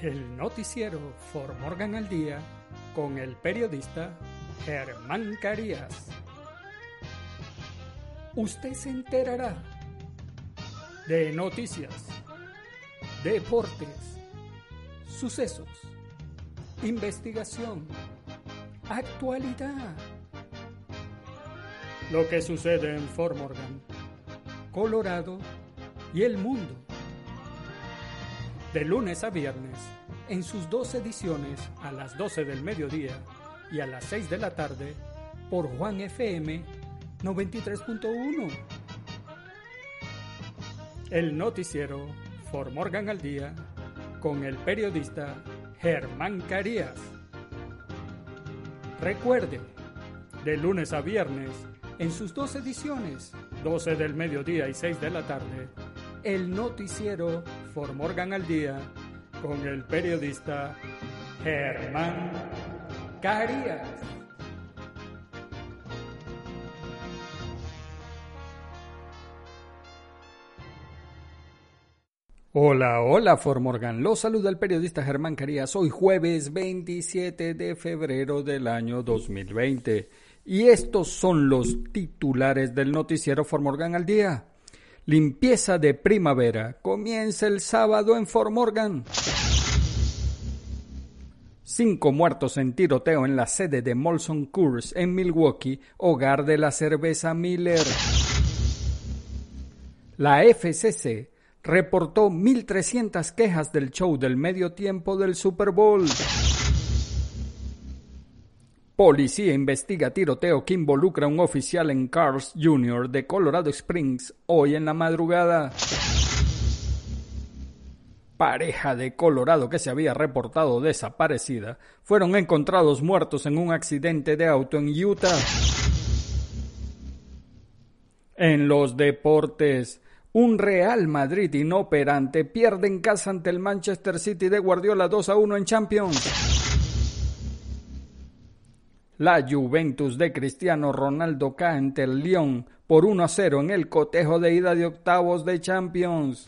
El noticiero For Morgan al Día con el periodista Germán Carías. Usted se enterará de noticias, deportes, sucesos, investigación, actualidad. Lo que sucede en Fort Morgan, Colorado y el mundo. De lunes a viernes, en sus dos ediciones a las 12 del mediodía y a las 6 de la tarde, por Juan FM 93.1. El noticiero For Morgan al Día con el periodista Germán Carías. Recuerde, de lunes a viernes, en sus dos ediciones, 12 del mediodía y 6 de la tarde, el noticiero For Morgan al Día con el periodista Germán Carías. Hola, hola Formorgan. Los saluda el periodista Germán Carías. Hoy jueves 27 de febrero del año 2020. Y estos son los titulares del noticiero Formorgan al día. Limpieza de primavera. Comienza el sábado en Formorgan. Cinco muertos en tiroteo en la sede de Molson Coors en Milwaukee, hogar de la cerveza Miller. La FCC reportó 1.300 quejas del show del medio tiempo del Super Bowl. Policía investiga tiroteo que involucra a un oficial en Carl's Jr. de Colorado Springs hoy en la madrugada. Pareja de Colorado que se había reportado desaparecida fueron encontrados muertos en un accidente de auto en Utah. En los deportes, un Real Madrid inoperante pierde en casa ante el Manchester City de Guardiola 2 a 1 en Champions. La Juventus de Cristiano Ronaldo cae ante el Lyon por 1 a 0 en el cotejo de ida de octavos de Champions.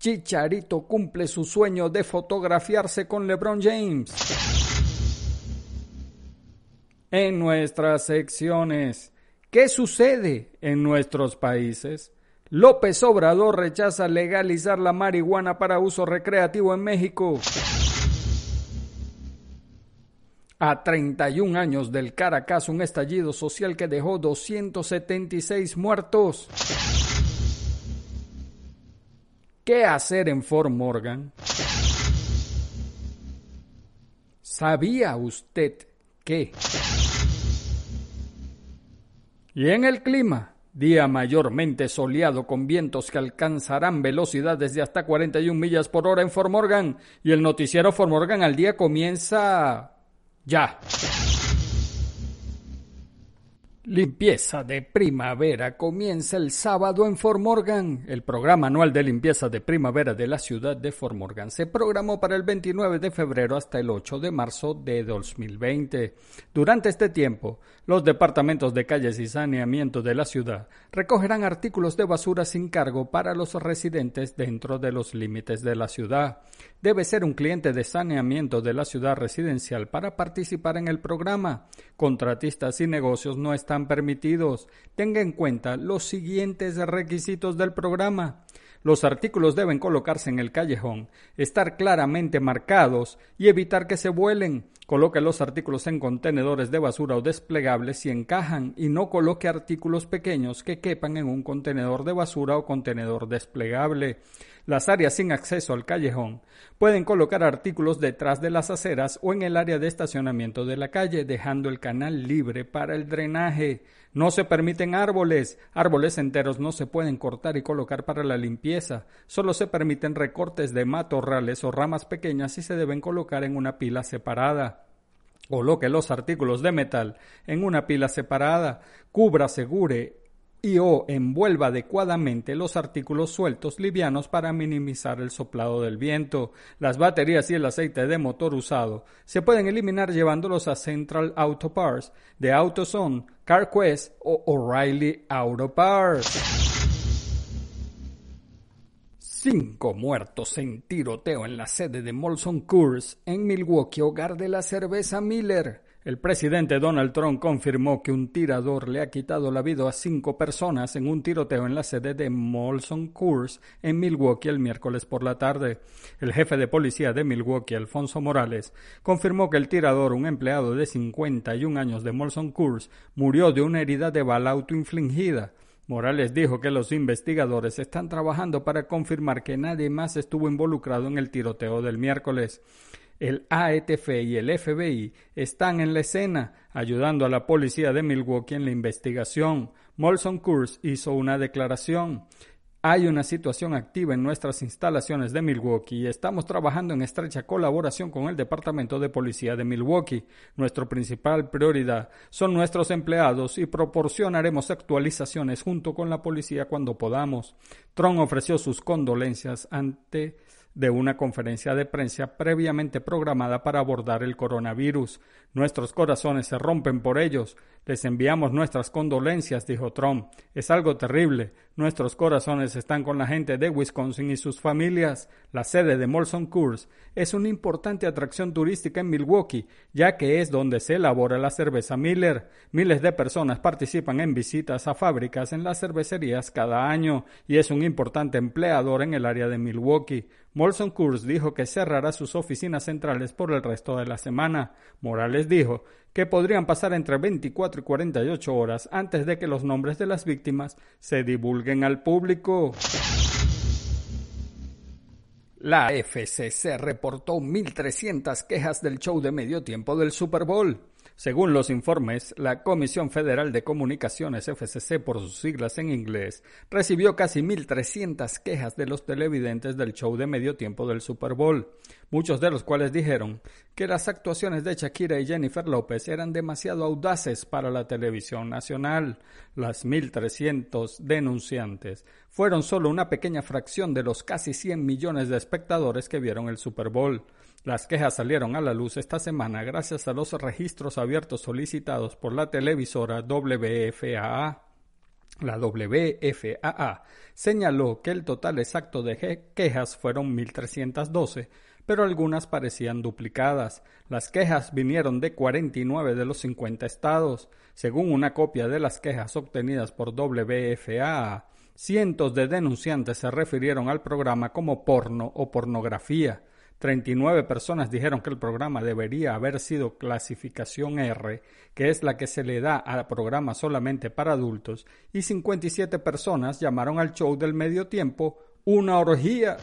Chicharito cumple su sueño de fotografiarse con LeBron James. En nuestras secciones, ¿qué sucede en nuestros países? López Obrador rechaza legalizar la marihuana para uso recreativo en México. A 31 años del Caracas, un estallido social que dejó 276 muertos. ¿Qué hacer en Fort Morgan? ¿Sabía usted que? Y en el clima, día mayormente soleado con vientos que alcanzarán velocidades de hasta 41 millas por hora en Fort Morgan. Y el noticiero Fort Morgan al día comienza ya. Limpieza de primavera comienza el sábado en Fort Morgan. El programa anual de limpieza de primavera de la ciudad de Fort Morgan se programó para el 29 de febrero hasta el 8 de marzo de 2020. Durante este tiempo, los departamentos de calles y saneamiento de la ciudad recogerán artículos de basura sin cargo para los residentes dentro de los límites de la ciudad. Debe ser un cliente de saneamiento de la ciudad residencial para participar en el programa. Contratistas y negocios no están permitidos. Tenga en cuenta los siguientes requisitos del programa. Los artículos deben colocarse en el callejón, estar claramente marcados y evitar que se vuelen. Coloque los artículos en contenedores de basura o desplegables si encajan y no coloque artículos pequeños que quepan en un contenedor de basura o contenedor desplegable. Las áreas sin acceso al callejón pueden colocar artículos detrás de las aceras o en el área de estacionamiento de la calle, dejando el canal libre para el drenaje. No se permiten árboles. Árboles enteros no se pueden cortar y colocar para la limpieza. Solo se permiten recortes de matorrales o ramas pequeñas y se deben colocar en una pila separada. Coloque los artículos de metal en una pila separada. Cubra, segure y o envuelva adecuadamente los artículos sueltos livianos para minimizar el soplado del viento. Las baterías y el aceite de motor usado se pueden eliminar llevándolos a Central Auto Parts de AutoZone, CarQuest o O'Reilly Auto Parts. Cinco muertos en tiroteo en la sede de Molson Coors en Milwaukee, hogar de la cerveza Miller. El presidente Donald Trump confirmó que un tirador le ha quitado la vida a cinco personas en un tiroteo en la sede de Molson Coors en Milwaukee el miércoles por la tarde. El jefe de policía de Milwaukee, Alfonso Morales, confirmó que el tirador, un empleado de 51 años de Molson Coors, murió de una herida de bala autoinfligida. Morales dijo que los investigadores están trabajando para confirmar que nadie más estuvo involucrado en el tiroteo del miércoles. El AETF y el FBI están en la escena, ayudando a la policía de Milwaukee en la investigación. Molson Coors hizo una declaración. Hay una situación activa en nuestras instalaciones de Milwaukee y estamos trabajando en estrecha colaboración con el Departamento de Policía de Milwaukee. Nuestra principal prioridad son nuestros empleados y proporcionaremos actualizaciones junto con la policía cuando podamos. Trump ofreció sus condolencias ante de una conferencia de prensa previamente programada para abordar el coronavirus. Nuestros corazones se rompen por ellos. Les enviamos nuestras condolencias, dijo Trump. Es algo terrible. Nuestros corazones están con la gente de Wisconsin y sus familias. La sede de Molson Coors es una importante atracción turística en Milwaukee, ya que es donde se elabora la cerveza Miller. Miles de personas participan en visitas a fábricas en las cervecerías cada año y es un importante empleador en el área de Milwaukee. Molson Coors dijo que cerrará sus oficinas centrales por el resto de la semana. Morales dijo que podrían pasar entre 24 y 48 horas antes de que los nombres de las víctimas se divulguen al público. La FCC reportó 1.300 quejas del show de medio tiempo del Super Bowl. Según los informes, la Comisión Federal de Comunicaciones FCC por sus siglas en inglés recibió casi 1.300 quejas de los televidentes del show de medio tiempo del Super Bowl, muchos de los cuales dijeron que las actuaciones de Shakira y Jennifer López eran demasiado audaces para la televisión nacional. Las 1.300 denunciantes fueron solo una pequeña fracción de los casi 100 millones de espectadores que vieron el Super Bowl. Las quejas salieron a la luz esta semana gracias a los registros abiertos solicitados por la televisora WFAA. La WFAA señaló que el total exacto de quejas fueron 1.312, pero algunas parecían duplicadas. Las quejas vinieron de 49 de los 50 estados. Según una copia de las quejas obtenidas por WFAA, cientos de denunciantes se refirieron al programa como porno o pornografía. 39 personas dijeron que el programa debería haber sido clasificación R, que es la que se le da al programa solamente para adultos, y 57 personas llamaron al show del medio tiempo una orgía.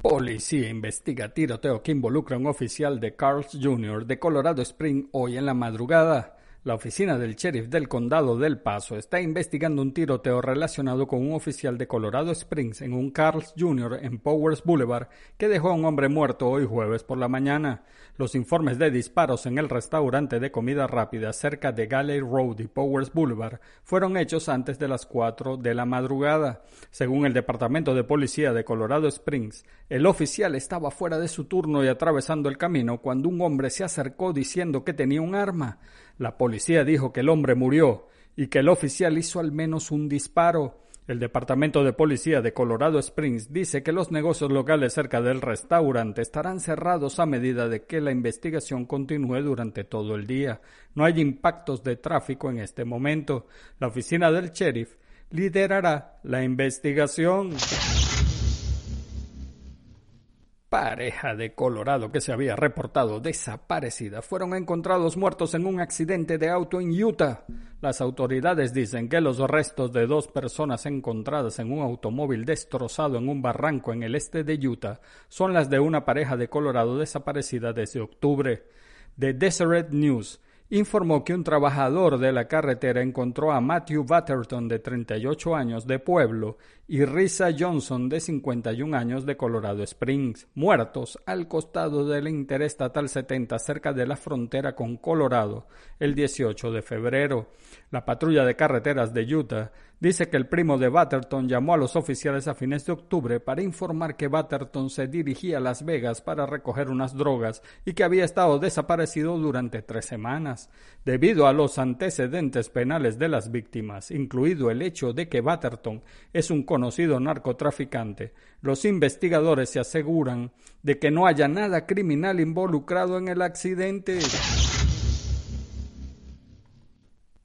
Policía investiga tiroteo que involucra a un oficial de Carl's Jr. de Colorado Spring hoy en la madrugada. La oficina del sheriff del condado del Paso está investigando un tiroteo relacionado con un oficial de Colorado Springs en un Carl's Jr. en Powers Boulevard que dejó a un hombre muerto hoy jueves por la mañana. Los informes de disparos en el restaurante de comida rápida cerca de Galley Road y Powers Boulevard fueron hechos antes de las 4 de la madrugada. Según el Departamento de Policía de Colorado Springs, el oficial estaba fuera de su turno y atravesando el camino cuando un hombre se acercó diciendo que tenía un arma. La policía dijo que el hombre murió y que el oficial hizo al menos un disparo. El Departamento de Policía de Colorado Springs dice que los negocios locales cerca del restaurante estarán cerrados a medida de que la investigación continúe durante todo el día. No hay impactos de tráfico en este momento. La oficina del sheriff liderará la investigación. Pareja de Colorado que se había reportado desaparecida fueron encontrados muertos en un accidente de auto en Utah. Las autoridades dicen que los restos de dos personas encontradas en un automóvil destrozado en un barranco en el este de Utah son las de una pareja de Colorado desaparecida desde octubre. The Deseret News informó que un trabajador de la carretera encontró a Matthew Butterton de 38 años de Pueblo y Risa Johnson de 51 años de Colorado Springs, muertos al costado del Interestatal 70 cerca de la frontera con Colorado el 18 de febrero. La patrulla de carreteras de Utah dice que el primo de Butterton llamó a los oficiales a fines de octubre para informar que Butterton se dirigía a Las Vegas para recoger unas drogas y que había estado desaparecido durante tres semanas. Debido a los antecedentes penales de las víctimas, incluido el hecho de que Butterton es un conocido narcotraficante, los investigadores se aseguran de que no haya nada criminal involucrado en el accidente.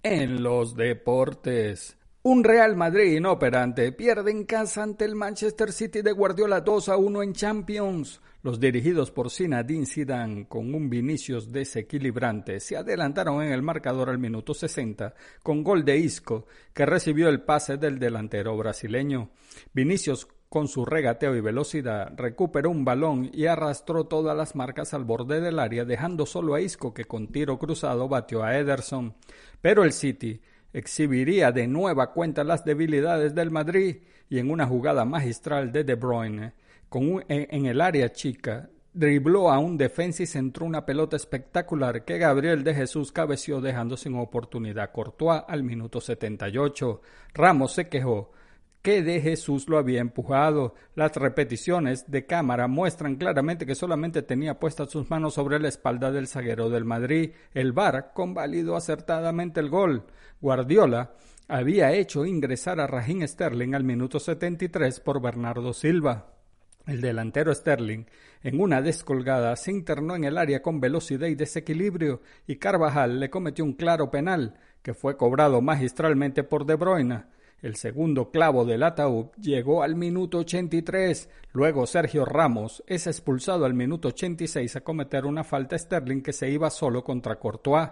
En los deportes. Un Real Madrid inoperante pierde en casa ante el Manchester City de Guardiola 2 a 1 en Champions. Los dirigidos por Zinedine Zidane con un Vinicius desequilibrante se adelantaron en el marcador al minuto 60 con gol de Isco que recibió el pase del delantero brasileño. Vinicius con su regateo y velocidad recuperó un balón y arrastró todas las marcas al borde del área dejando solo a Isco que con tiro cruzado batió a Ederson. Pero el City exhibiría de nueva cuenta las debilidades del Madrid y en una jugada magistral de De Bruyne, con en, el área chica, dribló a un defensa y centró una pelota espectacular que Gabriel de Jesús cabeció dejando sin oportunidad Courtois al minuto 78. Ramos se quejó que de Jesús lo había empujado. Las repeticiones de cámara muestran claramente que solamente tenía puestas sus manos sobre la espalda del zaguero del Madrid. El VAR convalidó acertadamente el gol. Guardiola había hecho ingresar a Raheem Sterling al minuto 73 por Bernardo Silva. El delantero Sterling, en una descolgada, se internó en el área con velocidad y desequilibrio, y Carvajal le cometió un claro penal, que fue cobrado magistralmente por De Bruyne. El segundo clavo del ataúd llegó al minuto 83. Luego Sergio Ramos es expulsado al minuto 86 a cometer una falta Sterling que se iba solo contra Courtois.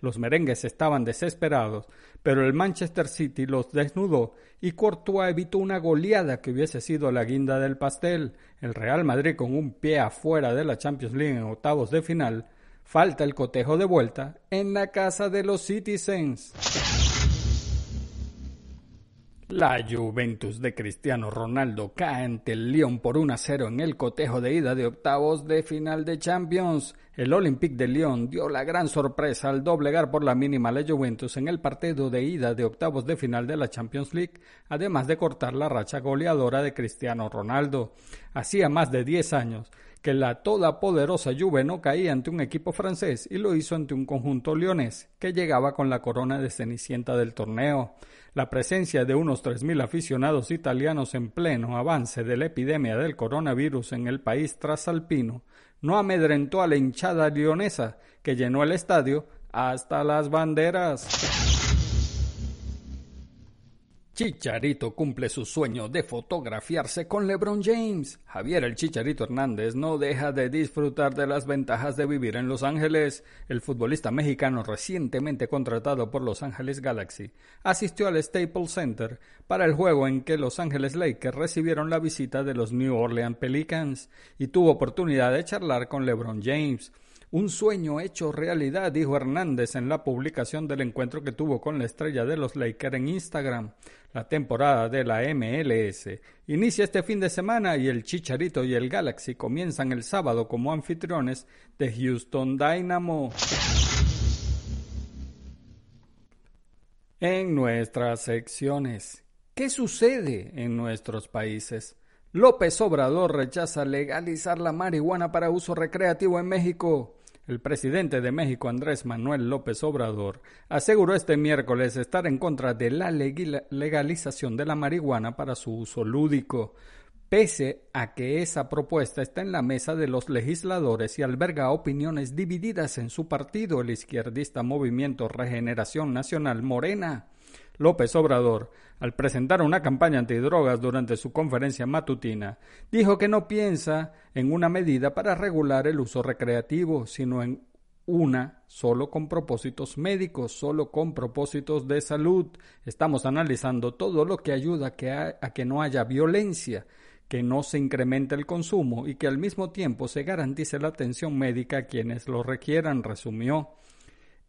Los merengues estaban desesperados, pero el Manchester City los desnudó y Courtois evitó una goleada que hubiese sido la guinda del pastel. El Real Madrid con un pie afuera de la Champions League en octavos de final. Falta el cotejo de vuelta en la casa de los Citizens. La Juventus de Cristiano Ronaldo cae ante el Lyon por 1 a 0 en el cotejo de ida de octavos de final de Champions. El Olympique de Lyon dio la gran sorpresa al doblegar por la mínima a la Juventus en el partido de ida de octavos de final de la Champions League, además de cortar la racha goleadora de Cristiano Ronaldo. Hacía más de 10 años que la todopoderosa Juve no caía ante un equipo francés y lo hizo ante un conjunto leonés que llegaba con la corona de cenicienta del torneo. La presencia de unos 3.000 aficionados italianos en pleno avance de la epidemia del coronavirus en el país trasalpino no amedrentó a la hinchada leonesa que llenó el estadio hasta las banderas. Chicharito cumple su sueño de fotografiarse con LeBron James. Javier el Chicharito Hernández no deja de disfrutar de las ventajas de vivir en Los Ángeles. El futbolista mexicano recientemente contratado por Los Ángeles Galaxy asistió al Staples Center para el juego en que Los Ángeles Lakers recibieron la visita de los New Orleans Pelicans y tuvo oportunidad de charlar con LeBron James. Un sueño hecho realidad, dijo Hernández en la publicación del encuentro que tuvo con la estrella de los Lakers en Instagram. La temporada de la MLS inicia este fin de semana y el Chicharito y el Galaxy comienzan el sábado como anfitriones de Houston Dynamo. En nuestras secciones, ¿qué sucede en nuestros países? López Obrador rechaza legalizar la marihuana para uso recreativo en México. El presidente de México, Andrés Manuel López Obrador, aseguró este miércoles estar en contra de la legalización de la marihuana para su uso lúdico, pese a que esa propuesta está en la mesa de los legisladores y alberga opiniones divididas en su partido, el izquierdista Movimiento Regeneración Nacional Morena. López Obrador, al presentar una campaña antidrogas durante su conferencia matutina, dijo que no piensa en una medida para regular el uso recreativo, sino en una solo con propósitos médicos, solo con propósitos de salud. Estamos analizando todo lo que ayuda a que, a que no haya violencia, que no se incremente el consumo y que al mismo tiempo se garantice la atención médica a quienes lo requieran, resumió.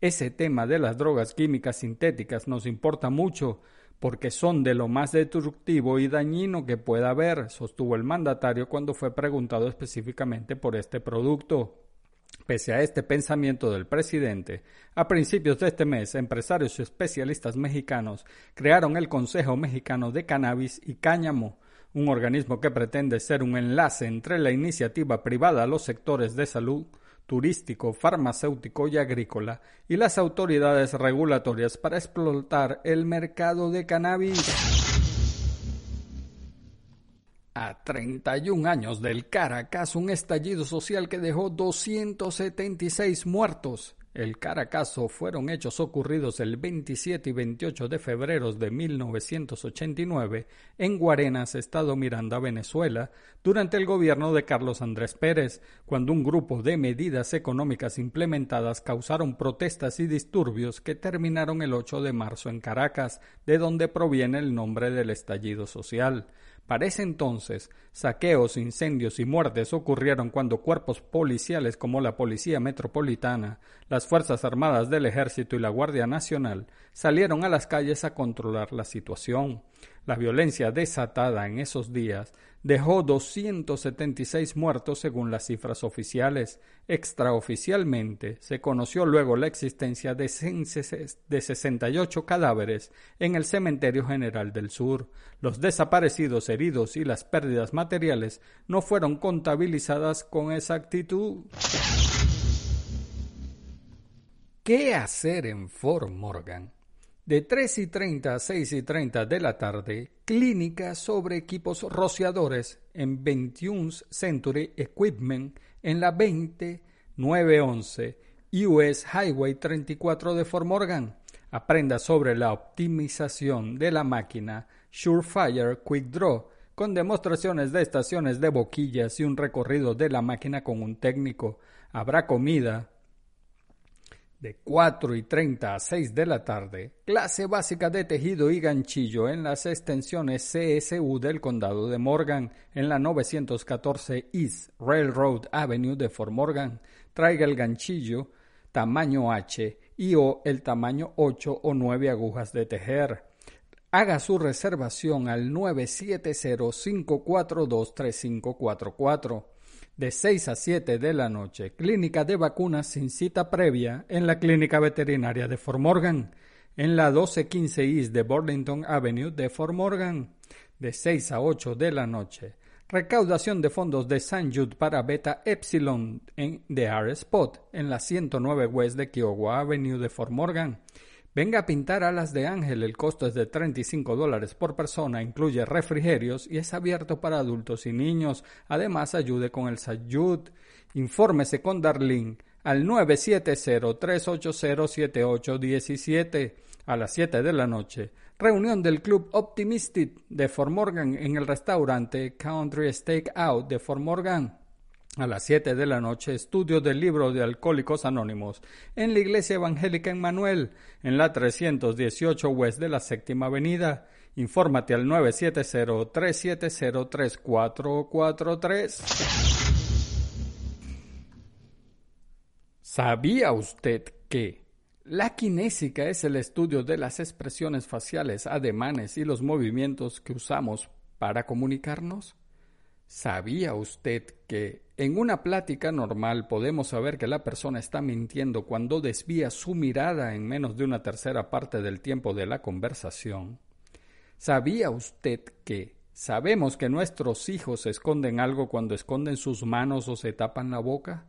Ese tema de las drogas químicas sintéticas nos importa mucho porque son de lo más destructivo y dañino que pueda haber, sostuvo el mandatario cuando fue preguntado específicamente por este producto. Pese a este pensamiento del presidente, a principios de este mes, empresarios y especialistas mexicanos crearon el Consejo Mexicano de Cannabis y Cáñamo, un organismo que pretende ser un enlace entre la iniciativa privada, los sectores de salud, turístico, farmacéutico y agrícola y las autoridades regulatorias para explotar el mercado de cannabis. A 31 años del Caracas, un estallido social que dejó 276 muertos el Caracazo fueron hechos ocurridos el 27 y 28 de febrero de 1989 en Guarenas, Estado Miranda, Venezuela, durante el gobierno de Carlos Andrés Pérez, cuando un grupo de medidas económicas implementadas causaron protestas y disturbios que terminaron el 8 de marzo en Caracas, de donde proviene el nombre del estallido social. Para ese entonces, saqueos, incendios y muertes ocurrieron cuando cuerpos policiales como la Policía Metropolitana, las Fuerzas Armadas del Ejército y la Guardia Nacional salieron a las calles a controlar la situación. La violencia desatada en esos días dejó 276 muertos según las cifras oficiales. Extraoficialmente se conoció luego la existencia de 68 cadáveres en el Cementerio General del Sur. Los desaparecidos, heridos y las pérdidas materiales no fueron contabilizadas con exactitud. ¿Qué hacer en Fort Morgan? De 3 y 30 a 6 y 30 de la tarde, clínica sobre equipos rociadores en 21 Century Equipment en la 20911 US Highway 34 de Fort Morgan. Aprenda sobre la optimización de la máquina Surefire Quick Draw con demostraciones de estaciones de boquillas y un recorrido de la máquina con un técnico. Habrá comida, de 4 y 30 a 6 de la tarde, clase básica de tejido y ganchillo en las extensiones CSU del condado de Morgan, en la 914 East Railroad Avenue de Fort Morgan. Traiga el ganchillo tamaño H y o el tamaño 8 o 9 agujas de tejer. Haga su reservación al 970 542 3544 de 6 a 7 de la noche. Clínica de vacunas sin cita previa en la Clínica Veterinaria de Fort Morgan, en la 1215 East de Burlington Avenue de Fort Morgan, de 6 a 8 de la noche. Recaudación de fondos de San Jude para Beta Epsilon en The R Spot, en la 109 West de Kiowa Avenue de Fort Morgan. Venga a pintar alas de ángel, el costo es de 35 dólares por persona, incluye refrigerios y es abierto para adultos y niños. Además, ayude con el Sayud. Infórmese con Darlene al 970-380-7817 a las 7 de la noche. Reunión del Club Optimistic de Fort Morgan en el restaurante Country Steak Out de Fort Morgan a las 7 de la noche, estudio del libro de Alcohólicos Anónimos en la Iglesia Evangélica en Manuel, en la 318 West de la Séptima Avenida. Infórmate al 970-370-3443. ¿Sabía usted que la kinésica es el estudio de las expresiones faciales, ademanes y los movimientos que usamos para comunicarnos? ¿Sabía usted que en una plática normal podemos saber que la persona está mintiendo cuando desvía su mirada en menos de una tercera parte del tiempo de la conversación? ¿Sabía usted que sabemos que nuestros hijos esconden algo cuando esconden sus manos o se tapan la boca?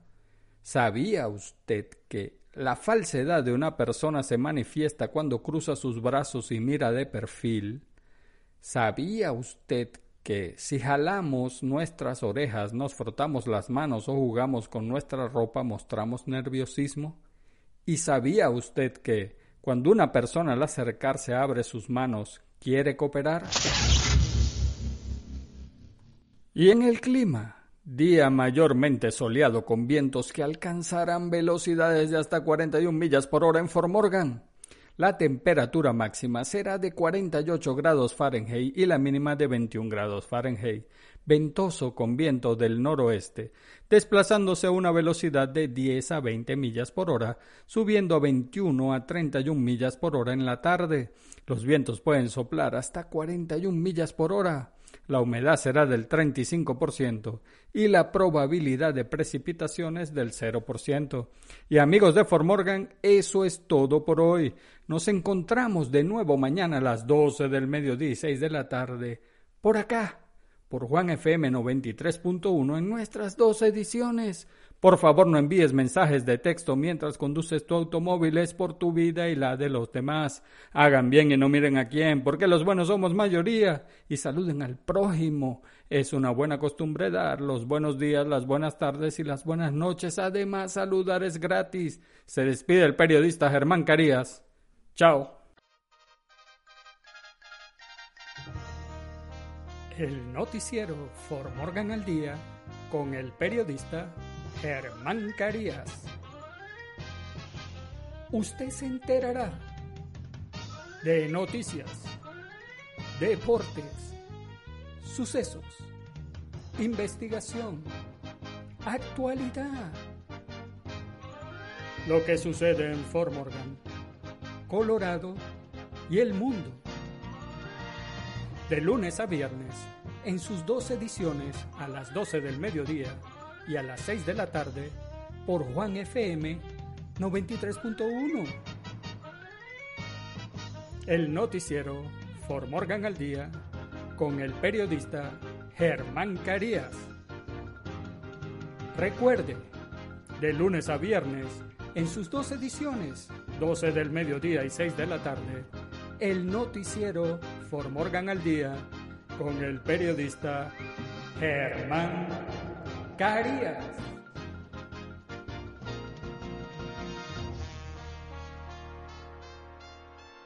¿Sabía usted que la falsedad de una persona se manifiesta cuando cruza sus brazos y mira de perfil? ¿Sabía usted que si jalamos nuestras orejas, nos frotamos las manos o jugamos con nuestra ropa, mostramos nerviosismo? ¿Y sabía usted que Cuando una persona al acercarse abre sus manos, ¿quiere cooperar? Y en el clima, día mayormente soleado con vientos que alcanzarán velocidades de hasta 41 millas por hora en Fort Morgan. La temperatura máxima será de 48 grados Fahrenheit y la mínima de 21 grados Fahrenheit. Ventoso con viento del noroeste, desplazándose a una velocidad de 10 a 20 millas por hora, subiendo a 21 a 31 millas por hora en la tarde. Los vientos pueden soplar hasta 41 millas por hora. La humedad será del 35% y la probabilidad de precipitaciones del 0%. Y amigos de Fort Morgan, eso es todo por hoy. Nos encontramos de nuevo mañana a las 12 del mediodía y 6 de la tarde, por acá, por Juan FM 93.1 en nuestras dos ediciones. Por favor, no envíes mensajes de texto mientras conduces tu automóvil, es por tu vida y la de los demás. Hagan bien y no miren a quién, porque los buenos somos mayoría. Y saluden al prójimo. Es una buena costumbre dar los buenos días, las buenas tardes y las buenas noches. Además, saludar es gratis. Se despide el periodista Germán Carías. Chao. El noticiero For Morgan al Día con el periodista Germán Carías. Usted se enterará de noticias, deportes, sucesos, investigación, actualidad. Lo que sucede en Fort Morgan Colorado y el mundo. De lunes a viernes, en sus dos ediciones a las 12 del mediodía y a las 6 de la tarde, por Juan FM 93.1. El noticiero For Morgan al Día con el periodista Germán Carías. Recuerde, de lunes a viernes, en sus dos ediciones 12 del mediodía y 6 de la tarde, el noticiero For Morgan al Día con el periodista Germán Carías.